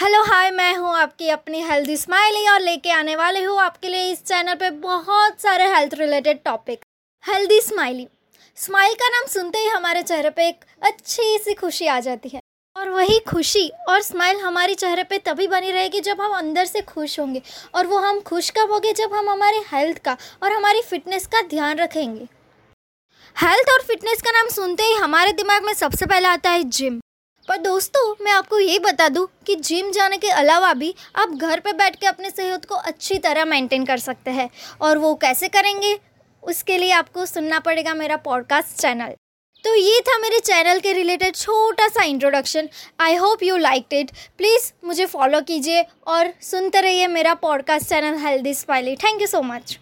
Hello hi मैं हूँ आपकी अपनी हेल्दी स्माइली और लेके आने वाली हूँ आपके लिए इस चैनल पे बहुत सारे health related topic healthy smiley smile का नाम सुनते ही हमारे चेहरे पे एक अच्छी सी खुशी आ जाती है। और वही खुशी और स्माइल हमारे चेहरे पे तभी बनी रहेगी जब हम अंदर से खुश होंगे और वो हम खुश कब होंगे जब हम हमारे हेल्थ का और हमारी फिटनेस का ध्यान रखेंगे। हेल्थ और फिटनेस का नाम सुनते ही हमारे दिमाग में सबसे पहले आता है जिम पर दोस्तों, मैं आपको ये बता दूँ कि जिम जाने के अलावा भी आप घर पर बैठ के अपने सेहत को अच्छी तरह मेंटेन कर सकते हैं। और वो कैसे करेंगे, उसके लिए आपको सुनना पड़ेगा मेरा पॉडकास्ट चैनल तो ये था मेरे चैनल के रिलेटेड छोटा सा introduction I hope you like it please मुझे फॉलो कीजिए और सुनते रहिए मेरा podcast channel healthy smiley thank you so much